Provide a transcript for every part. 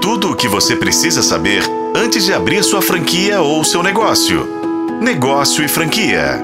Tudo o que você precisa saber antes de abrir sua franquia ou seu negócio. Negócio e franquia.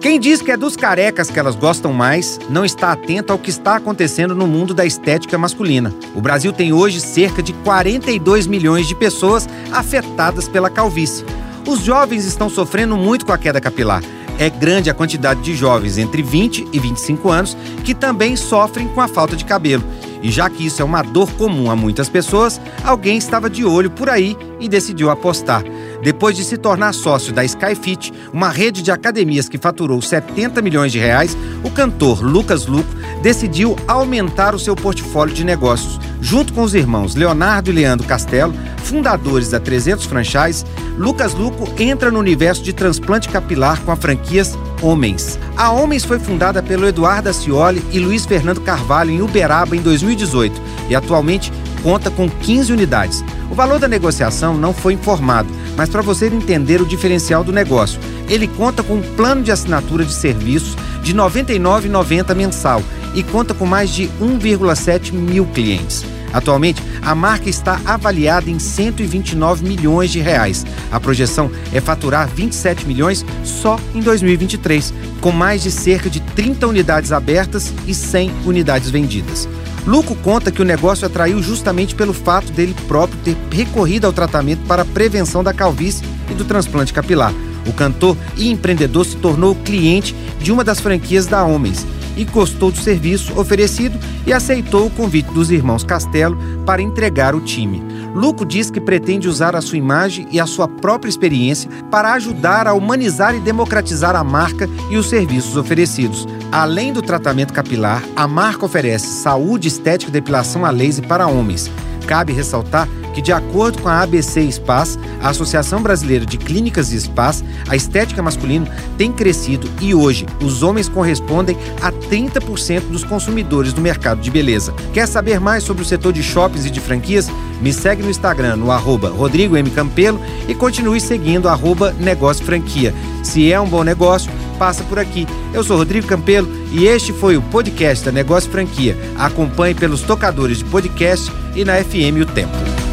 Quem diz que é dos carecas que elas gostam mais, não está atento ao que está acontecendo no mundo da estética masculina. O Brasil tem hoje cerca de 42 milhões de pessoas afetadas pela calvície. Os jovens estão sofrendo muito com a queda capilar. É grande a quantidade de jovens entre 20 e 25 anos que também sofrem com a falta de cabelo. E já que isso é uma dor comum a muitas pessoas, alguém estava de olho por aí e decidiu apostar. Depois de se tornar sócio da Skyfit, uma rede de academias que faturou 70 milhões de reais, o cantor Lucas Luco decidiu aumentar o seu portfólio de negócios. Junto com os irmãos Leonardo e Leandro Castelo, fundadores da 300 Franchise, Lucas Luco entra no universo de transplante capilar com a franquias Homens. A Homens foi fundada pelo Eduardo Acioli e Luiz Fernando Carvalho em Uberaba em 2018 e atualmente conta com 15 unidades. O valor da negociação não foi informado, mas para você entender o diferencial do negócio, ele conta com um plano de assinatura de serviços de R$ 99,90 mensal e conta com mais de 1,7 mil clientes. Atualmente, a marca está avaliada em 129 milhões de reais. A projeção é faturar 27 milhões só em 2023, com mais de cerca de 30 unidades abertas e 100 unidades vendidas. Luco conta que o negócio atraiu justamente pelo fato dele próprio ter recorrido ao tratamento para a prevenção da calvície e do transplante capilar. O cantor e empreendedor se tornou cliente de uma das franquias da Homens e gostou do serviço oferecido e aceitou o convite dos irmãos Castelo para entregar o time. Luco diz que pretende usar a sua imagem e a sua própria experiência para ajudar a humanizar e democratizar a marca e os serviços oferecidos. Além do tratamento capilar, a marca oferece saúde, estética e depilação a laser para homens. Cabe ressaltar que, de acordo com a ABC Spas, a Associação Brasileira de Clínicas e Spas, a estética masculina tem crescido e hoje os homens correspondem a 30% dos consumidores do mercado de beleza. Quer saber mais sobre o setor de shoppings e de franquias? Me segue no Instagram no arroba Rodrigo M. Campelo e continue seguindo arroba Negócio Franquia. Se é um bom negócio, passa por aqui. Eu sou Rodrigo Campelo e este foi o podcast da Negócio Franquia. Acompanhe pelos tocadores de podcast e na FM O Tempo.